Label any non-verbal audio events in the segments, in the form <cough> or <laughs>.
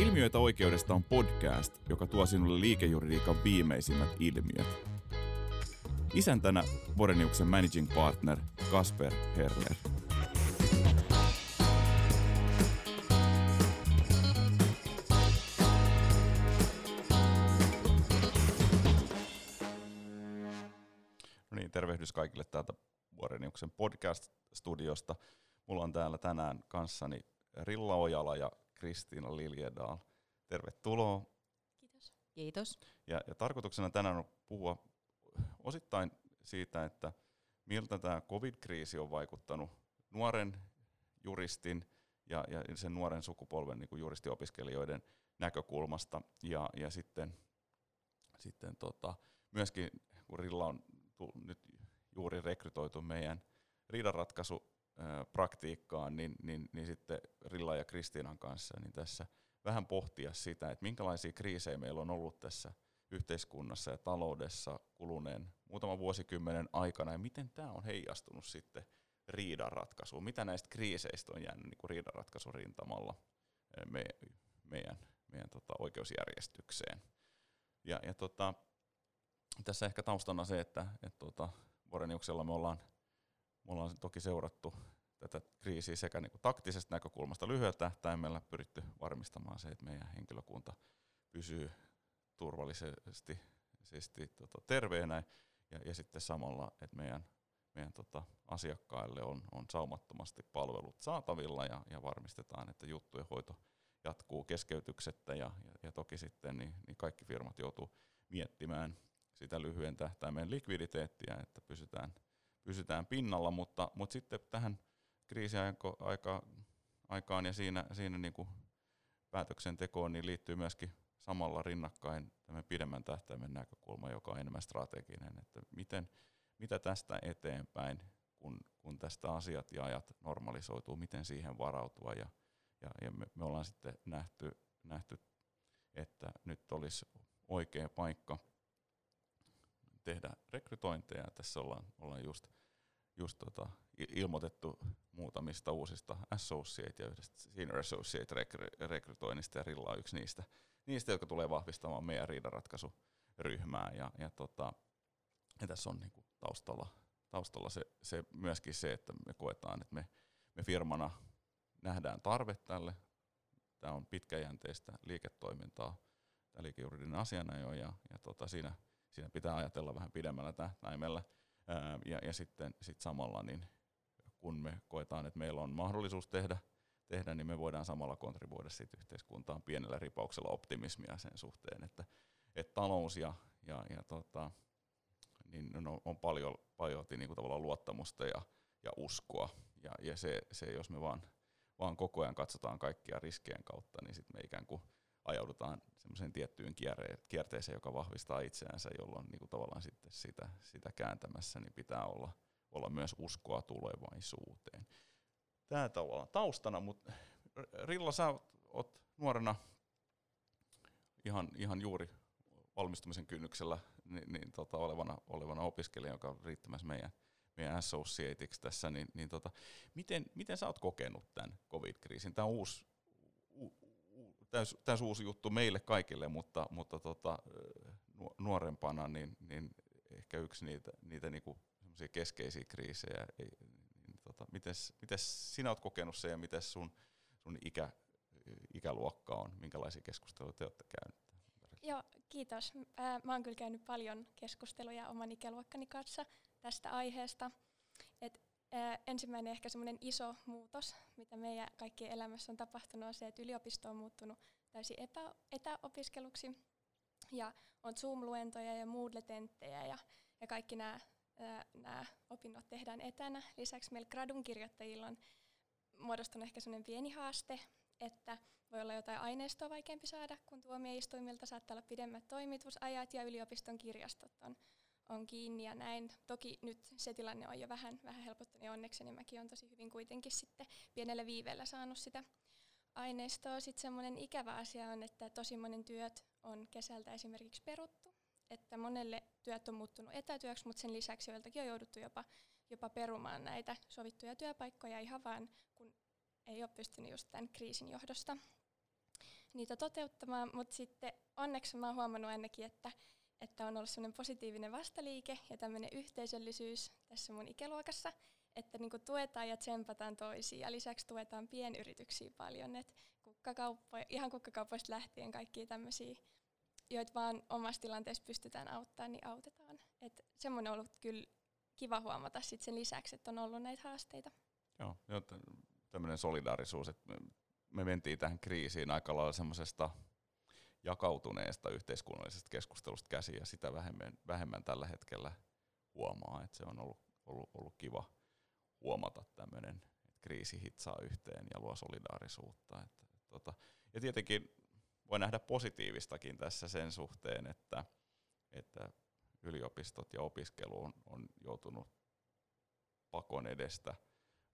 Ilmiöitä oikeudesta on podcast, joka tuo sinulle liikejuridiikan viimeisimmät ilmiöt. Isäntänä Boreniuksen managing partner Kasper Herler. No niin, tervehdys kaikille täältä Boreniuksen podcast-studiosta. Mulla on täällä tänään kanssani Rilla Ojala ja Kristiina Liljedaal. Tervetuloa. Kiitos. Kiitos. Ja, ja tarkoituksena tänään on puhua osittain siitä, että miltä tämä covid-kriisi on vaikuttanut nuoren juristin ja, ja sen nuoren sukupolven niin kuin juristiopiskelijoiden näkökulmasta. Ja, ja sitten, sitten tota, myöskin, kun Rilla on nyt juuri rekrytoitu meidän riidanratkaisu praktiikkaan, niin, niin, niin sitten Rilla ja Kristiinan kanssa niin tässä vähän pohtia sitä, että minkälaisia kriisejä meillä on ollut tässä yhteiskunnassa ja taloudessa kuluneen muutaman vuosikymmenen aikana, ja miten tämä on heijastunut sitten riidanratkaisuun. Mitä näistä kriiseistä on jäänyt niin riidanratkaisun rintamalla me, meidän, meidän tota, oikeusjärjestykseen. Ja, ja tota, tässä ehkä taustana se, että et, tota, Voreniuksella me ollaan me ollaan toki seurattu tätä kriisiä sekä niin kuin taktisesta näkökulmasta lyhyellä tähtäimellä pyritty varmistamaan se, että meidän henkilökunta pysyy turvallisesti siis, tota, terveenä ja, ja sitten samalla, että meidän, meidän tota, asiakkaille on, on saumattomasti palvelut saatavilla ja, ja varmistetaan, että juttujen hoito jatkuu keskeytyksettä ja, ja, ja toki sitten niin, niin kaikki firmat joutuu miettimään sitä lyhyen tähtäimen likviditeettiä, että pysytään – pysytään pinnalla, mutta, mutta sitten tähän kriisiaikaan ja siinä, siinä niin kuin päätöksentekoon niin liittyy myöskin samalla rinnakkain tämä pidemmän tähtäimen näkökulma, joka on enemmän strateginen, että miten, mitä tästä eteenpäin, kun, kun tästä asiat ja ajat normalisoituu, miten siihen varautua ja, ja, ja me, me ollaan sitten nähty, nähty, että nyt olisi oikea paikka tehdä rekrytointeja. Tässä ollaan, ollaan just, just tota, ilmoitettu muutamista uusista associate ja yhdestä senior associate rekry- rekrytoinnista ja Rilla on yksi niistä, niistä, jotka tulee vahvistamaan meidän riidanratkaisuryhmää. Ja, ja, tota, ja tässä on niinku taustalla, taustalla se, se, myöskin se, että me koetaan, että me, me firmana nähdään tarve tälle. Tämä on pitkäjänteistä liiketoimintaa, tämä liikejuridinen asianajo ja, ja tota, siinä – siinä pitää ajatella vähän pidemmällä tähtäimellä. Ja, ja sitten sit samalla, niin kun me koetaan, että meillä on mahdollisuus tehdä, tehdä niin me voidaan samalla kontribuoida siitä yhteiskuntaan pienellä ripauksella optimismia sen suhteen, että, että talous ja, ja, ja tota, niin on, on paljon, paljon niin kuin tavallaan luottamusta ja, ja uskoa. Ja, ja se, se, jos me vaan, vaan koko ajan katsotaan kaikkia riskien kautta, niin sitten me ikään kuin ajaudutaan semmoiseen tiettyyn kierteeseen, joka vahvistaa itseänsä, jolloin niin kuin tavallaan sitten sitä, sitä kääntämässä niin pitää olla, olla myös uskoa tulevaisuuteen. Tämä tavallaan taustana, mutta Rilla, sä oot nuorena ihan, ihan juuri valmistumisen kynnyksellä niin, niin tota, olevana, olevana opiskelija, joka on riittämässä meidän, meidän associateiksi tässä, niin, niin tota, miten, miten sä oot kokenut tämän covid-kriisin? Tämä on uusi, täys, täys uusi juttu meille kaikille, mutta, mutta tota, nuorempana niin, niin ehkä yksi niitä, niitä niinku keskeisiä kriisejä. Niin tota, mites sinä olet kokenut sen ja miten sun, sun ikä, ikäluokka on, minkälaisia keskusteluja te olette käyneet? Joo, kiitos. Mä oon kyllä käynyt paljon keskusteluja oman ikäluokkani kanssa tästä aiheesta. Ensimmäinen ehkä semmoinen iso muutos, mitä meidän kaikkien elämässä on tapahtunut, on se, että yliopisto on muuttunut täysin etä, etäopiskeluksi. Ja on Zoom-luentoja ja Moodle-tenttejä ja, ja kaikki nämä, nämä opinnot tehdään etänä. Lisäksi meillä gradun kirjoittajilla on muodostunut ehkä sellainen pieni haaste, että voi olla jotain aineistoa vaikeampi saada, kun tuomioistuimilta saattaa olla pidemmät toimitusajat ja yliopiston kirjastot on on kiinni ja näin. Toki nyt se tilanne on jo vähän, vähän helpottunut ja onneksi niin mäkin on tosi hyvin kuitenkin sitten pienellä viiveellä saanut sitä aineistoa. Sitten semmoinen ikävä asia on, että tosi monen työt on kesältä esimerkiksi peruttu. Että monelle työt on muuttunut etätyöksi, mutta sen lisäksi joiltakin on jouduttu jopa, jopa perumaan näitä sovittuja työpaikkoja ihan vaan, kun ei ole pystynyt just tämän kriisin johdosta. niitä toteuttamaan, mutta sitten onneksi mä oon huomannut ainakin, että, että on ollut sellainen positiivinen vastaliike ja tämmöinen yhteisöllisyys tässä mun ikäluokassa, että niinku tuetaan ja tsempataan toisia ja lisäksi tuetaan pienyrityksiä paljon, että kukkakauppo, ihan kukkakaupoista lähtien kaikkia tämmöisiä, joita vaan omassa tilanteessa pystytään auttamaan, niin autetaan. Et semmoinen on ollut kyllä kiva huomata sit sen lisäksi, että on ollut näitä haasteita. Joo, tämmöinen solidaarisuus, että me mentiin tähän kriisiin aika lailla semmoisesta jakautuneesta yhteiskunnallisesta keskustelusta käsiin ja sitä vähemmän, vähemmän tällä hetkellä huomaa, että se on ollut, ollut, ollut kiva huomata tämmöinen, että kriisi hitsaa yhteen ja luo solidaarisuutta. Että, tota, ja tietenkin voi nähdä positiivistakin tässä sen suhteen, että, että yliopistot ja opiskelu on, on joutunut pakon edestä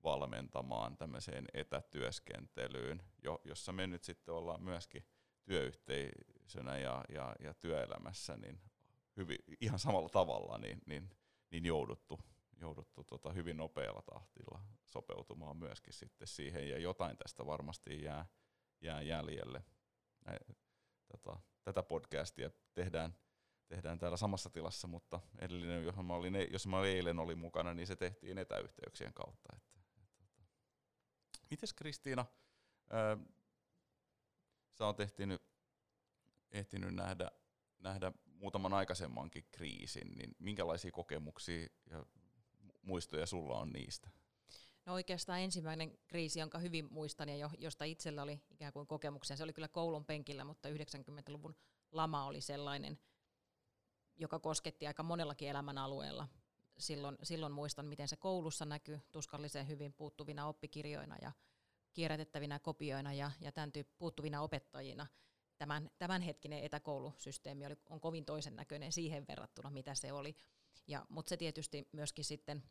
valmentamaan tämmöiseen etätyöskentelyyn, jo, jossa me nyt sitten ollaan myöskin työyhteisönä ja, ja, ja työelämässä niin hyvin, ihan samalla tavalla niin, niin, niin jouduttu, jouduttu tota hyvin nopealla tahtilla sopeutumaan myöskin sitten siihen, ja jotain tästä varmasti jää, jää jäljelle. Näin, tota, tätä podcastia tehdään tehdään täällä samassa tilassa, mutta edellinen, johon mä olin, jos mä eilen olin mukana, niin se tehtiin etäyhteyksien kautta. Että, että, että. Mites Kristiina, sä oot ehtinyt, ehtinyt nähdä, nähdä muutaman aikaisemmankin kriisin, niin minkälaisia kokemuksia ja muistoja sulla on niistä? No oikeastaan ensimmäinen kriisi, jonka hyvin muistan ja josta itsellä oli ikään kuin kokemuksia, se oli kyllä koulun penkillä, mutta 90-luvun lama oli sellainen – joka kosketti aika monellakin elämän alueella. Silloin, silloin muistan, miten se koulussa näkyy tuskallisen hyvin puuttuvina oppikirjoina ja kierrätettävinä kopioina ja, ja tämän tyyppi puuttuvina opettajina. Tämän, tämänhetkinen etäkoulusysteemi oli, on kovin toisen näköinen siihen verrattuna, mitä se oli. Ja, mutta se tietysti myöskin sitten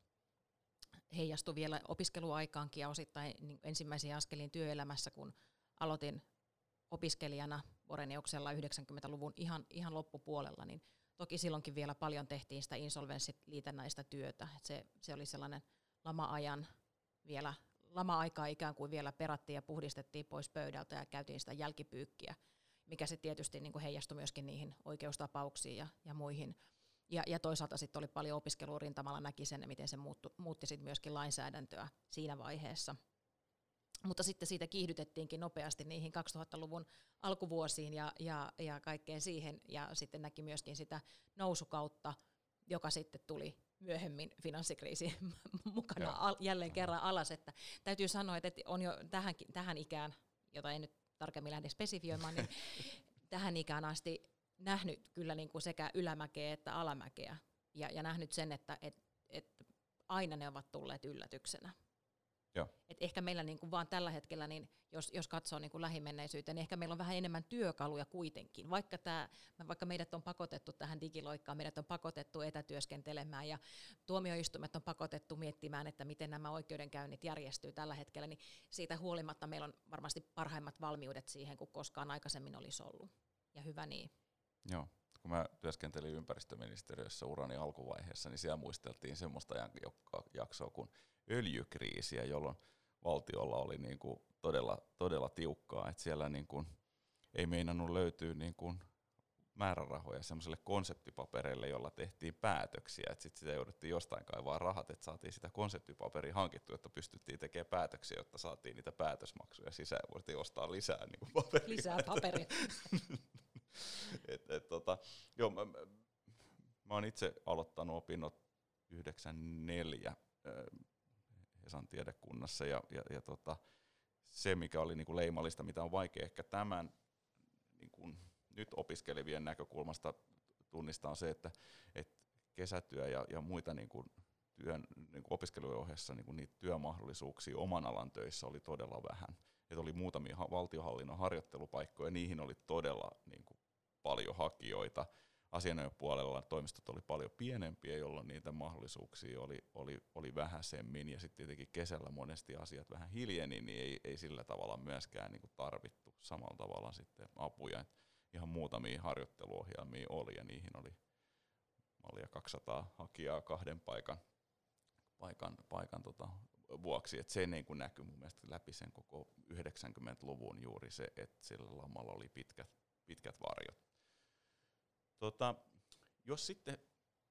heijastui vielä opiskeluaikaankin ja osittain niin ensimmäisiin askeliin työelämässä, kun aloitin opiskelijana Boreneuksella 90-luvun ihan, ihan loppupuolella, niin Toki silloinkin vielä paljon tehtiin sitä insolvenssiliitännäistä työtä. Et se, se oli sellainen lama-ajan vielä, lama-aikaa ikään kuin vielä perattiin ja puhdistettiin pois pöydältä ja käytiin sitä jälkipyykkiä, mikä se tietysti niin kuin heijastui myöskin niihin oikeustapauksiin ja, ja muihin. Ja, ja toisaalta sitten oli paljon opiskelurintamalla näki sen, miten se muuttu, muutti sitten myöskin lainsäädäntöä siinä vaiheessa. Mutta sitten siitä kiihdytettiinkin nopeasti niihin 2000-luvun alkuvuosiin ja, ja, ja kaikkeen siihen. Ja sitten näki myöskin sitä nousukautta, joka sitten tuli myöhemmin finanssikriisi <laughs> mukana al, jälleen kerran alas. Että täytyy sanoa, että on jo tähän, tähän ikään, jota en nyt tarkemmin lähde spesifioimaan, niin <laughs> tähän ikään asti nähnyt kyllä niin kuin sekä ylämäkeä että alamäkeä. Ja, ja nähnyt sen, että et, et aina ne ovat tulleet yllätyksenä. Joo. Et ehkä meillä niin kuin vaan tällä hetkellä, niin jos, jos katsoo niin kuin lähimenneisyyteen, niin ehkä meillä on vähän enemmän työkaluja kuitenkin. Vaikka, tää, vaikka meidät on pakotettu tähän digiloikkaan, meidät on pakotettu etätyöskentelemään ja tuomioistuimet on pakotettu miettimään, että miten nämä oikeudenkäynnit järjestyy tällä hetkellä, niin siitä huolimatta meillä on varmasti parhaimmat valmiudet siihen, kuin koskaan aikaisemmin olisi ollut. Ja hyvä niin. Joo kun mä työskentelin ympäristöministeriössä urani alkuvaiheessa, niin siellä muisteltiin semmoista jaksoa kuin öljykriisiä, jolloin valtiolla oli niin kuin todella, todella tiukkaa, että siellä niin kuin ei meinannut löytyä niin kuin määrärahoja semmoiselle konseptipapereille, jolla tehtiin päätöksiä, että sitten sitä jouduttiin jostain kaivaa rahat, että saatiin sitä konseptipaperia hankittua, että pystyttiin tekemään päätöksiä, jotta saatiin niitä päätösmaksuja sisään ja voitiin ostaa lisää niin kuin paperia. Lisää paperia. <laughs> et, et, tota, joo, mä, mä oon itse aloittanut opinnot 94 Hesan tiedekunnassa ja, ja, ja tota, se, mikä oli niin kuin leimallista, mitä on vaikea ehkä tämän niin kuin nyt opiskelevien näkökulmasta tunnistaa, on se, että, että kesätyö ja, ja muita niin kuin työn, niin kuin opiskelujen ohessa niin kuin niitä työmahdollisuuksia oman alan töissä oli todella vähän. Että oli muutamia valtiohallinnon harjoittelupaikkoja, niihin oli todella niin kuin, paljon hakijoita asianajopuolella toimistot oli paljon pienempiä, jolloin niitä mahdollisuuksia oli, oli, oli vähäisemmin. Ja sitten tietenkin kesällä monesti asiat vähän hiljeni, niin ei, ei sillä tavalla myöskään niin tarvittu samalla tavalla sitten apuja. Et ihan muutamia harjoitteluohjelmia oli ja niihin oli mallia 200 hakijaa kahden paikan, paikan, paikan tota, vuoksi, että se niin kuin näkyy mun mielestä läpi sen koko 90-luvun juuri se, että sillä lamalla oli pitkät, pitkät varjot. Tota, jos sitten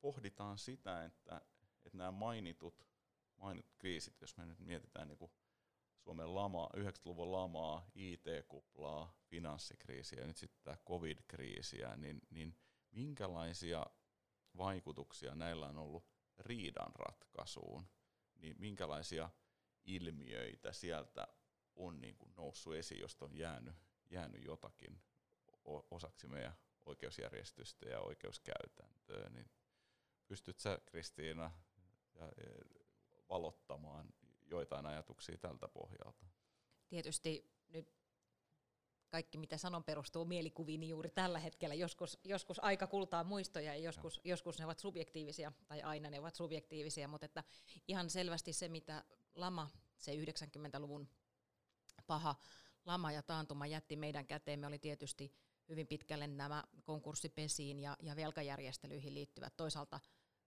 pohditaan sitä, että, että nämä mainitut, mainitut kriisit, jos me nyt mietitään niin kuin Suomen lama, 90-luvun lamaa, IT-kuplaa, finanssikriisiä ja nyt sitten tämä covid-kriisiä, niin, niin minkälaisia vaikutuksia näillä on ollut riidan ratkaisuun, niin minkälaisia ilmiöitä sieltä on niin kuin noussut esiin, josta on jäänyt, jäänyt jotakin osaksi meidän oikeusjärjestystä ja oikeuskäytäntöä, niin pystyt sä Kristiina ja, valottamaan joitain ajatuksia tältä pohjalta? Tietysti nyt kaikki, mitä sanon, perustuu mielikuviin juuri tällä hetkellä. Joskus, joskus aika kultaa muistoja ja joskus, joskus ne ovat subjektiivisia, tai aina ne ovat subjektiivisia, mutta että ihan selvästi se, mitä lama, se 90-luvun paha lama ja taantuma jätti meidän käteemme, oli tietysti hyvin pitkälle nämä konkurssipesiin ja, ja velkajärjestelyihin liittyvät toisaalta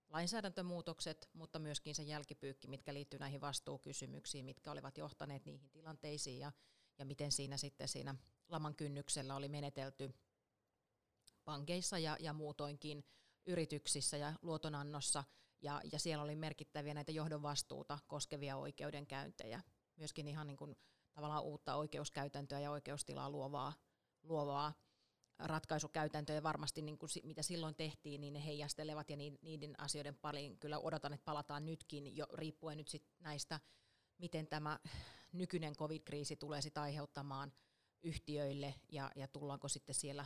lainsäädäntömuutokset, mutta myöskin se jälkipyykki, mitkä liittyy näihin vastuukysymyksiin, mitkä olivat johtaneet niihin tilanteisiin ja, ja miten siinä sitten siinä laman kynnyksellä oli menetelty pankeissa ja, ja muutoinkin yrityksissä ja luotonannossa, ja, ja siellä oli merkittäviä näitä johdon vastuuta koskevia oikeudenkäyntejä. Myöskin ihan niin kuin tavallaan uutta oikeuskäytäntöä ja oikeustilaa luovaa, luovaa ratkaisukäytäntöjä varmasti, niin kuin, mitä silloin tehtiin, niin ne heijastelevat ja niiden asioiden pariin kyllä odotan, että palataan nytkin, jo riippuen nyt sit näistä, miten tämä nykyinen covid-kriisi tulee sit aiheuttamaan yhtiöille ja, ja tullaanko sitten siellä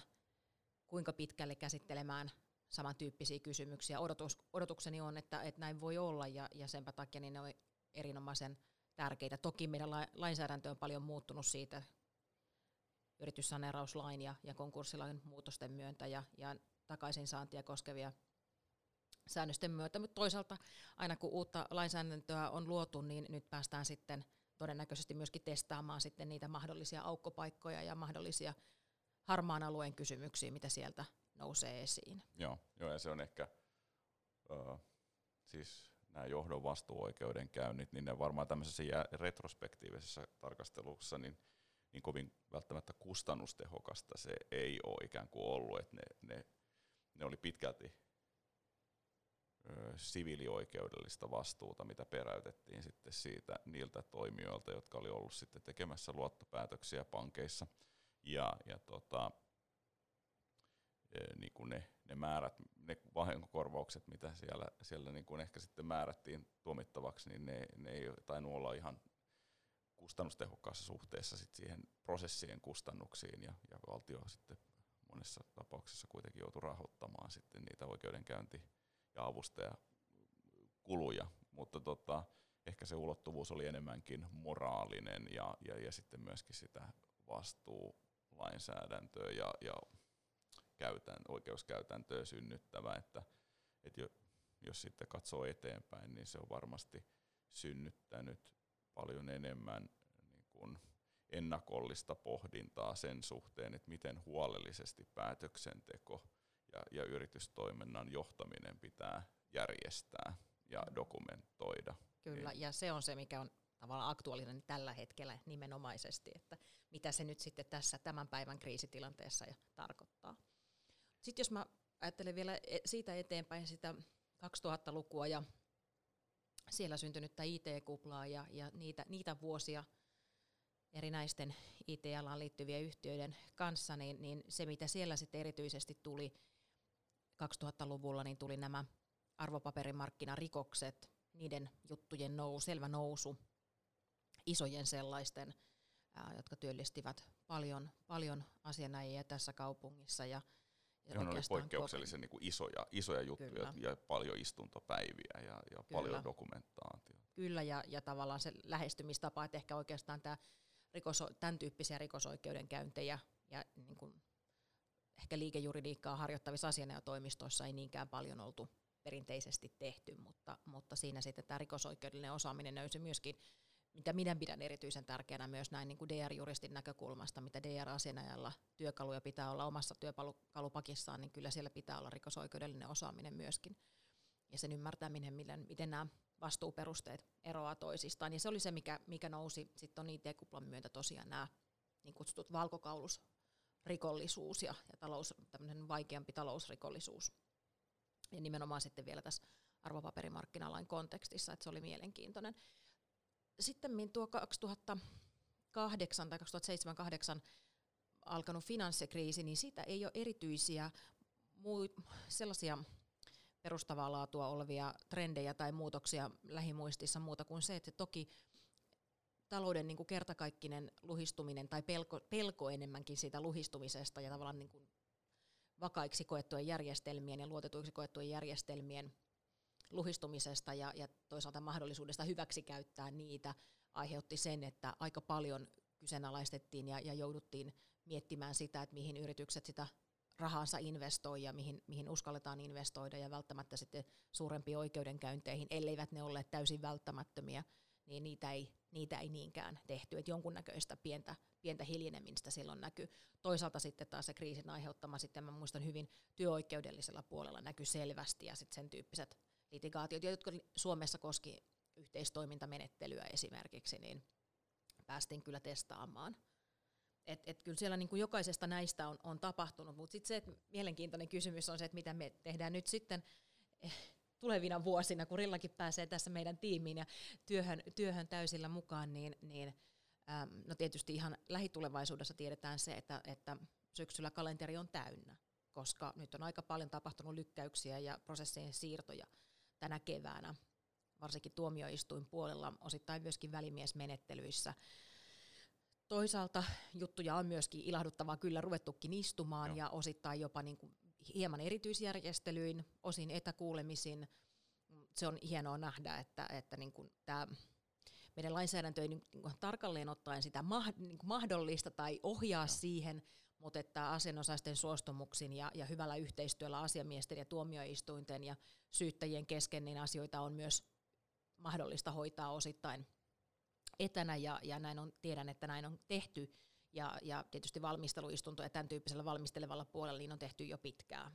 kuinka pitkälle käsittelemään samantyyppisiä kysymyksiä. Odotus, odotukseni on, että, että näin voi olla ja, ja senpä takia niin ne on erinomaisen tärkeitä. Toki meidän lainsäädäntö on paljon muuttunut siitä yrityssaneerauslain ja, ja konkurssilain muutosten myöntä ja, ja takaisinsaantia koskevia säännösten myötä, mutta toisaalta aina kun uutta lainsäädäntöä on luotu, niin nyt päästään sitten todennäköisesti myöskin testaamaan sitten niitä mahdollisia aukkopaikkoja ja mahdollisia harmaan alueen kysymyksiä, mitä sieltä nousee esiin. Joo, joo ja se on ehkä, ö, siis nämä johdon vastuuoikeudenkäynnit, niin ne varmaan tämmöisessä retrospektiivisessa tarkastelussa, niin niin kovin välttämättä kustannustehokasta se ei ole ikään kuin ollut, että ne, ne, ne oli pitkälti ö, siviilioikeudellista vastuuta, mitä peräytettiin sitten siitä niiltä toimijoilta, jotka oli ollut sitten tekemässä luottopäätöksiä pankeissa. Ja, ja tota, niin kuin ne, ne määrät, ne vahinkokorvaukset, mitä siellä, siellä niin kuin ehkä sitten määrättiin tuomittavaksi, niin ne, ne ei tainnut olla ihan kustannustehokkaassa suhteessa sit siihen prosessien kustannuksiin ja, ja valtio sitten monessa tapauksessa kuitenkin joutui rahoittamaan sitten niitä oikeudenkäynti- ja avustajakuluja, mutta tota, ehkä se ulottuvuus oli enemmänkin moraalinen ja, ja, ja sitten myöskin sitä vastuulainsäädäntöä ja, ja käytän, oikeuskäytäntöä synnyttävä, että, että jos sitten katsoo eteenpäin, niin se on varmasti synnyttänyt paljon enemmän niin kuin ennakollista pohdintaa sen suhteen, että miten huolellisesti päätöksenteko ja, ja yritystoiminnan johtaminen pitää järjestää ja dokumentoida. Kyllä, niin. ja se on se, mikä on tavallaan aktuaalinen tällä hetkellä nimenomaisesti, että mitä se nyt sitten tässä tämän päivän kriisitilanteessa tarkoittaa. Sitten jos mä ajattelen vielä e, siitä eteenpäin sitä 2000-lukua ja siellä syntynyttä IT-kuplaa ja, ja niitä, niitä vuosia erinäisten IT-alaan liittyvien yhtiöiden kanssa, niin, niin se mitä siellä sitten erityisesti tuli 2000-luvulla, niin tuli nämä arvopaperimarkkinarikokset, niiden juttujen nou, selvä nousu, isojen sellaisten, ää, jotka työllistivät paljon, paljon asianajia tässä kaupungissa ja ja ne oli poikkeuksellisen niin kuin isoja, isoja juttuja Kyllä. ja paljon istuntopäiviä ja, ja paljon dokumentaatiota. Kyllä, ja, ja tavallaan se lähestymistapa, että ehkä oikeastaan tämä rikos, tämän tyyppisiä rikosoikeudenkäyntejä ja niin kuin ehkä liikejuridiikkaa harjoittavissa asianajotoimistoissa ei niinkään paljon oltu perinteisesti tehty, mutta, mutta siinä sitten tämä rikosoikeudellinen osaaminen nousi myöskin mitä minä pidän erityisen tärkeänä myös näin niin kuin DR-juristin näkökulmasta, mitä DR-asianajalla työkaluja pitää olla omassa työkalupakissaan, niin kyllä siellä pitää olla rikosoikeudellinen osaaminen myöskin. Ja sen ymmärtäminen, miten, miten nämä vastuuperusteet eroaa toisistaan. Ja se oli se, mikä, mikä nousi sitten IT-kuplan myötä tosiaan nämä niin kutsutut valkokaulusrikollisuus ja, ja talous, vaikeampi talousrikollisuus. Ja nimenomaan sitten vielä tässä arvopaperimarkkinalain kontekstissa, että se oli mielenkiintoinen. Sitten tuo 2008 tai 2007-2008 alkanut finanssikriisi, niin siitä ei ole erityisiä muu- sellaisia perustavaa laatua olevia trendejä tai muutoksia lähimuistissa muuta kuin se, että toki talouden niin kuin kertakaikkinen luhistuminen tai pelko, pelko enemmänkin siitä luhistumisesta ja tavallaan niin kuin vakaiksi koettujen järjestelmien ja luotetuiksi koettujen järjestelmien luhistumisesta ja, ja toisaalta mahdollisuudesta hyväksikäyttää niitä aiheutti sen, että aika paljon kyseenalaistettiin ja, ja jouduttiin miettimään sitä, että mihin yritykset sitä rahansa investoi ja mihin, mihin uskalletaan investoida ja välttämättä sitten suurempiin oikeudenkäynteihin, elleivät ne olleet täysin välttämättömiä, niin niitä ei, niitä ei niinkään tehty. Et jonkunnäköistä pientä, pientä hiljenemistä silloin näkyy. Toisaalta sitten taas se kriisin aiheuttama, sitten mä muistan hyvin työoikeudellisella puolella näkyy selvästi ja sitten sen tyyppiset litigaatiot, jotka Suomessa koski yhteistoimintamenettelyä esimerkiksi, niin päästiin kyllä testaamaan. Et, et kyllä siellä niin kuin jokaisesta näistä on, on tapahtunut, mutta sitten se, että mielenkiintoinen kysymys on se, että mitä me tehdään nyt sitten eh, tulevina vuosina, kun Rillakin pääsee tässä meidän tiimiin ja työhön, työhön täysillä mukaan, niin, niin äm, no tietysti ihan lähitulevaisuudessa tiedetään se, että, että syksyllä kalenteri on täynnä, koska nyt on aika paljon tapahtunut lykkäyksiä ja prosessien siirtoja tänä keväänä, varsinkin tuomioistuin puolella, osittain myöskin välimiesmenettelyissä. Toisaalta juttuja on myöskin ilahduttavaa kyllä ruvettukin istumaan Joo. ja osittain jopa niin kuin hieman erityisjärjestelyin, osin etäkuulemisin. Se on hienoa nähdä, että, että niin kuin tämä meidän lainsäädäntö ei niin tarkalleen ottaen sitä niin kuin mahdollista tai ohjaa Joo. siihen, mutta että asianosaisten suostumuksin ja, ja hyvällä yhteistyöllä asiamiesten ja tuomioistuinten ja syyttäjien kesken, niin asioita on myös mahdollista hoitaa osittain etänä ja, ja näin on, tiedän, että näin on tehty. Ja, ja tietysti valmisteluistuntoja tämän tyyppisellä valmistelevalla puolella niin on tehty jo pitkään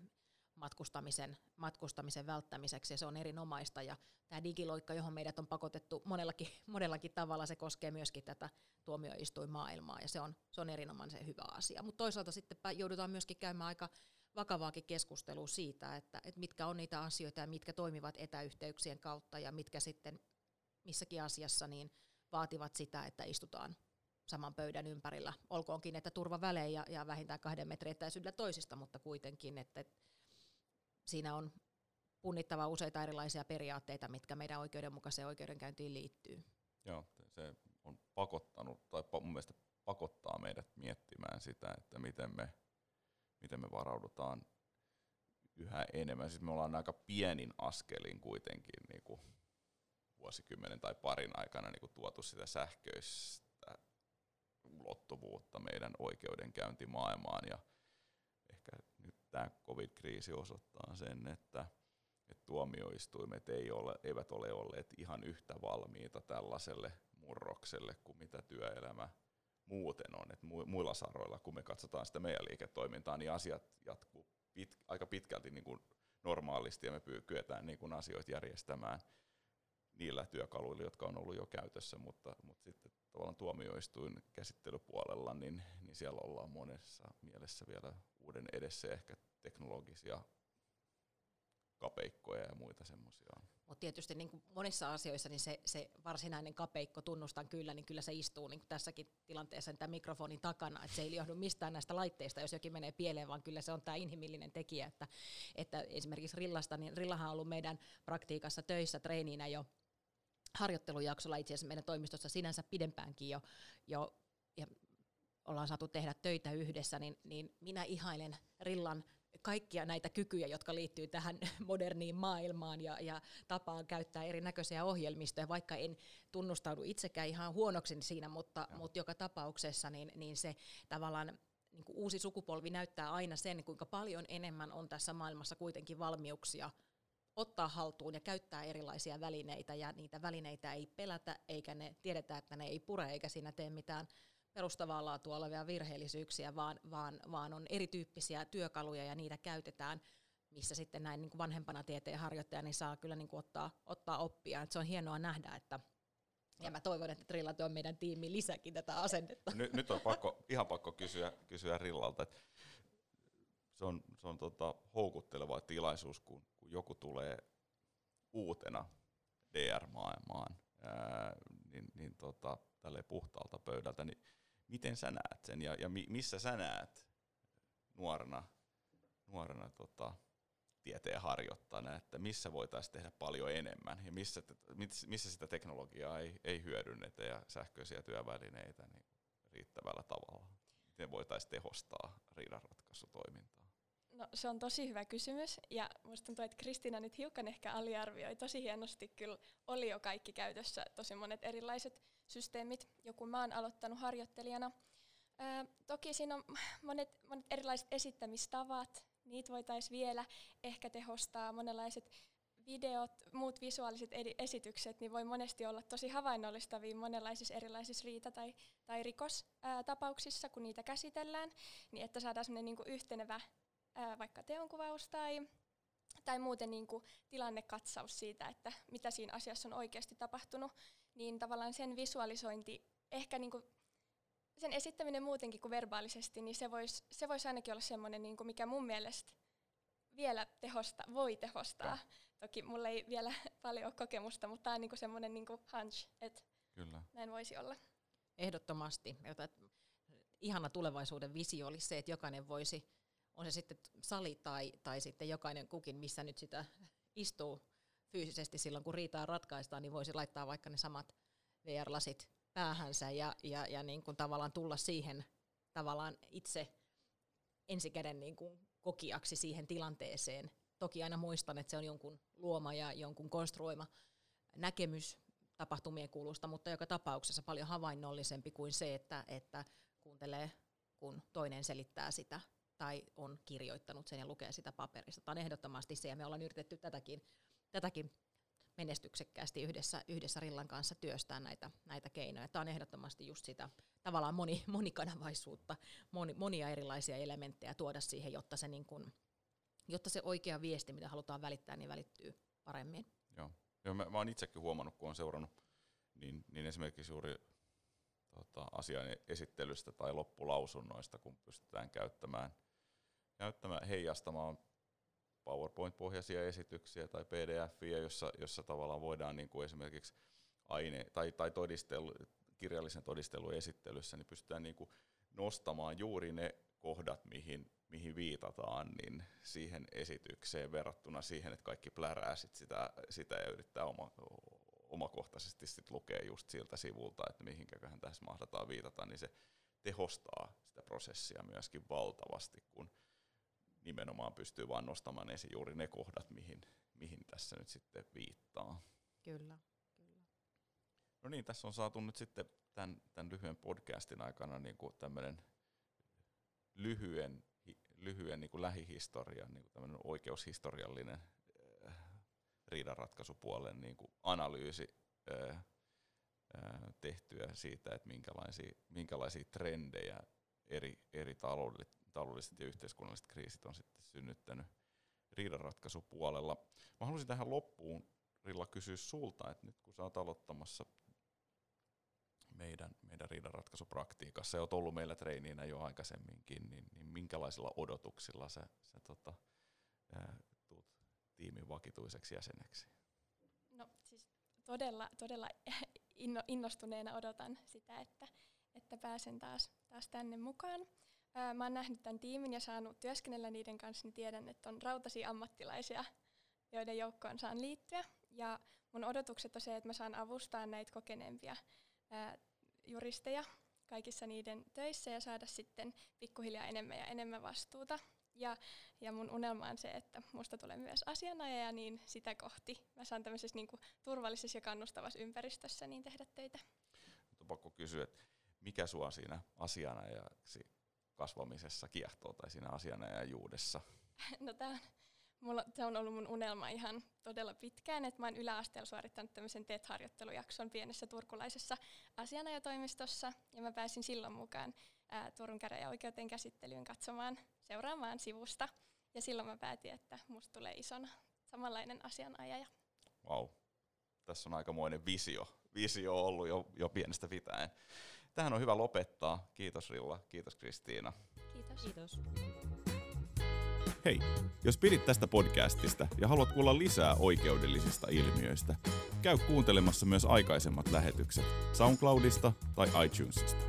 matkustamisen, matkustamisen välttämiseksi ja se on erinomaista. Ja tämä digiloikka, johon meidät on pakotettu monellakin, <laughs> monellakin tavalla, se koskee myöskin tätä tuomioistuinmaailmaa ja se on, se on erinomaisen hyvä asia. Mutta toisaalta sitten joudutaan myöskin käymään aika vakavaakin keskustelua siitä, että, että mitkä on niitä asioita ja mitkä toimivat etäyhteyksien kautta ja mitkä sitten missäkin asiassa niin vaativat sitä, että istutaan saman pöydän ympärillä. Olkoonkin, että turvavälejä ja, ja vähintään kahden metrin etäisyydellä toisista, mutta kuitenkin, että, että siinä on punnittava useita erilaisia periaatteita, mitkä meidän oikeudenmukaiseen oikeudenkäyntiin liittyy. Joo, se on pakottanut, tai mun mielestä pakottaa meidät miettimään sitä, että miten me, miten me varaudutaan yhä enemmän. Siis me ollaan aika pienin askelin kuitenkin niin kuin vuosikymmenen tai parin aikana niin kuin tuotu sitä sähköistä ulottuvuutta meidän oikeudenkäyntimaailmaan ja tämä covid-kriisi osoittaa sen, että, että tuomioistuimet ei ole, eivät ole olleet ihan yhtä valmiita tällaiselle murrokselle kuin mitä työelämä muuten on. Et muilla saroilla, kun me katsotaan sitä meidän liiketoimintaa, niin asiat jatkuu pit, aika pitkälti niin kuin normaalisti ja me kyetään niin kuin asioita järjestämään niillä työkaluilla, jotka on ollut jo käytössä, mutta, mutta sitten tavallaan tuomioistuin käsittelypuolella, niin, niin siellä ollaan monessa mielessä vielä uuden edessä ehkä teknologisia kapeikkoja ja muita semmoisia Mutta tietysti niin kuin monissa asioissa niin se, se varsinainen kapeikko, tunnustan kyllä, niin kyllä se istuu niin tässäkin tilanteessa tämän mikrofonin takana, että se ei johdu mistään näistä laitteista, jos jokin menee pieleen, vaan kyllä se on tämä inhimillinen tekijä, että, että esimerkiksi Rillasta, niin Rillahan on ollut meidän praktiikassa töissä treeniinä jo harjoittelujaksolla itse asiassa meidän toimistossa sinänsä pidempäänkin jo, jo ja ollaan saatu tehdä töitä yhdessä, niin, niin minä ihailen Rillan kaikkia näitä kykyjä, jotka liittyy tähän <laughs> moderniin maailmaan ja, ja tapaan käyttää erinäköisiä ohjelmistoja, vaikka en tunnustaudu itsekään ihan huonoksi siinä, mutta, mutta joka tapauksessa niin, niin se tavallaan niin kuin uusi sukupolvi näyttää aina sen, kuinka paljon enemmän on tässä maailmassa kuitenkin valmiuksia – ottaa haltuun ja käyttää erilaisia välineitä ja niitä välineitä ei pelätä eikä ne tiedetä, että ne ei pure eikä siinä tee mitään perustavaa laatua olevia virheellisyyksiä, vaan, vaan, vaan on erityyppisiä työkaluja ja niitä käytetään missä sitten näin niin kuin vanhempana tieteenharjoittajana niin saa kyllä niin kuin ottaa, ottaa oppia. Et se on hienoa nähdä, että ja mä toivon, että Trillat on meidän tiimi lisäkin tätä asennetta. Nyt, nyt on pakko, ihan pakko kysyä, kysyä Rillalta, että se on, se on tota houkutteleva tilaisuus, kun, kun joku tulee uutena DR-maailmaan, ää, niin, niin tota, tälle puhtaalta pöydältä, niin miten sä näet sen ja, ja mi, missä sä näet nuorena, nuorena tota, tieteen harjoittajana, että missä voitaisiin tehdä paljon enemmän ja missä, missä sitä teknologiaa ei, ei hyödynnetä ja sähköisiä työvälineitä niin riittävällä tavalla. Miten voitaisiin tehostaa riidanratkaisutoimintaa? No se on tosi hyvä kysymys ja musta tuntuu, että Kristiina nyt hiukan ehkä aliarvioi. Tosi hienosti kyllä oli jo kaikki käytössä, tosi monet erilaiset systeemit, joku mä oon aloittanut harjoittelijana. Ää, toki siinä on monet, monet erilaiset esittämistavat, niitä voitaisiin vielä ehkä tehostaa. Monenlaiset videot, muut visuaaliset esitykset, niin voi monesti olla tosi havainnollistavia monenlaisissa erilaisissa riita- tai, tai rikostapauksissa, kun niitä käsitellään, niin että saadaan sellainen niinku yhtenevä ää, vaikka teonkuvaus tai, tai muuten niinku tilannekatsaus siitä, että mitä siinä asiassa on oikeasti tapahtunut, niin tavallaan sen visualisointi, ehkä niinku sen esittäminen muutenkin kuin verbaalisesti, niin se voisi se vois ainakin olla semmoinen, niin kuin mikä mun mielestä vielä tehosta, voi tehostaa. Ja. Toki mulla ei vielä <laughs> paljon ole kokemusta, mutta tämä on niin semmoinen niin hunch, että Kyllä. näin voisi olla. Ehdottomasti. Jota, ihana tulevaisuuden visio olisi se, että jokainen voisi, on se sitten sali tai, tai sitten jokainen kukin, missä nyt sitä istuu fyysisesti silloin, kun riitaa ratkaistaan, niin voisi laittaa vaikka ne samat VR-lasit päähänsä ja, ja, ja niin kuin tavallaan tulla siihen tavallaan itse ensikäden niin kuin kokiaksi siihen tilanteeseen. Toki aina muistan, että se on jonkun luoma ja jonkun konstruoima näkemys tapahtumien kulusta, mutta joka tapauksessa paljon havainnollisempi kuin se, että, että kuuntelee, kun toinen selittää sitä tai on kirjoittanut sen ja lukee sitä paperista. Tämä on ehdottomasti se, ja me ollaan yritetty tätäkin, tätäkin menestyksekkäästi yhdessä, yhdessä Rillan kanssa työstää näitä, näitä keinoja. Tämä on ehdottomasti just sitä tavallaan moni, monikanavaisuutta, moni, monia erilaisia elementtejä tuoda siihen, jotta se, niin kun, jotta se oikea viesti, mitä halutaan välittää, niin välittyy paremmin. Joo. Joo mä, mä oon itsekin huomannut, kun on seurannut, niin, niin esimerkiksi juuri tota, asian esittelystä tai loppulausunnoista, kun pystytään käyttämään, käyttämään heijastamaan PowerPoint-pohjaisia esityksiä tai pdf jossa, jossa tavallaan voidaan niin kuin esimerkiksi aine- tai, tai todistelu, kirjallisen todistelun esittelyssä, niin pystytään niin kuin nostamaan juuri ne kohdat, mihin, mihin viitataan, niin siihen esitykseen verrattuna siihen, että kaikki plärää sit sitä, sitä ja yrittää oma, omakohtaisesti sit lukea just siltä sivulta, että mihinkäköhän tässä mahdataan viitata, niin se tehostaa sitä prosessia myöskin valtavasti, kun nimenomaan pystyy vain nostamaan esiin juuri ne kohdat, mihin, mihin tässä nyt sitten viittaa. Kyllä, kyllä. No niin, tässä on saatu nyt sitten tämän, tämän lyhyen podcastin aikana niin kuin tämmöinen lyhyen, lyhyen niin kuin lähihistorian, niin kuin tämmöinen oikeushistoriallinen äh, riidanratkaisupuolen niin kuin analyysi äh, äh, tehtyä siitä, että minkälaisia, minkälaisia trendejä eri, eri taloudelliset taloudelliset ja yhteiskunnalliset kriisit on sitten synnyttänyt riidanratkaisupuolella. Mä haluaisin tähän loppuun, Rilla, kysyä sulta, että nyt kun sä oot aloittamassa meidän, meidän riidanratkaisupraktiikassa ja oot ollut meillä treiniinä jo aikaisemminkin, niin, niin minkälaisilla odotuksilla sä, sä tota, ää, tuut tiimin vakituiseksi jäseneksi? No siis todella, todella inno, innostuneena odotan sitä, että, että pääsen taas, taas tänne mukaan. Ää, mä oon nähnyt tämän tiimin ja saanut työskennellä niiden kanssa, niin tiedän, että on rautaisia ammattilaisia, joiden joukkoon saan liittyä. Ja mun odotukset on se, että mä saan avustaa näitä kokeneempia ää, juristeja kaikissa niiden töissä ja saada sitten pikkuhiljaa enemmän ja enemmän vastuuta. Ja, ja mun unelma on se, että musta tulee myös asianajaja, niin sitä kohti mä saan tämmöisessä niin kuin turvallisessa ja kannustavassa ympäristössä niin tehdä töitä. Mutta on pakko kysyä, että mikä sua siinä asianajajaksi kasvamisessa kiehtoo tai siinä asianajajuudessa? <laughs> No tämä mulla, tämä on ollut mun unelma ihan todella pitkään, että mä oon yläasteella suorittanut tämmöisen TET-harjoittelujakson pienessä turkulaisessa asianajatoimistossa, ja mä pääsin silloin mukaan ää, Turun käräjäoikeuteen käsittelyyn katsomaan, seuraamaan sivusta. Ja silloin mä päätin, että musta tulee isona samanlainen asianajaja. Wow. Tässä on aikamoinen visio. Visio on ollut jo, jo pienestä pitäen. Tähän on hyvä lopettaa. Kiitos Rilla, kiitos Kristiina. Kiitos. Kiitos. Hei, jos pidit tästä podcastista ja haluat kuulla lisää oikeudellisista ilmiöistä, käy kuuntelemassa myös aikaisemmat lähetykset SoundCloudista tai iTunesista.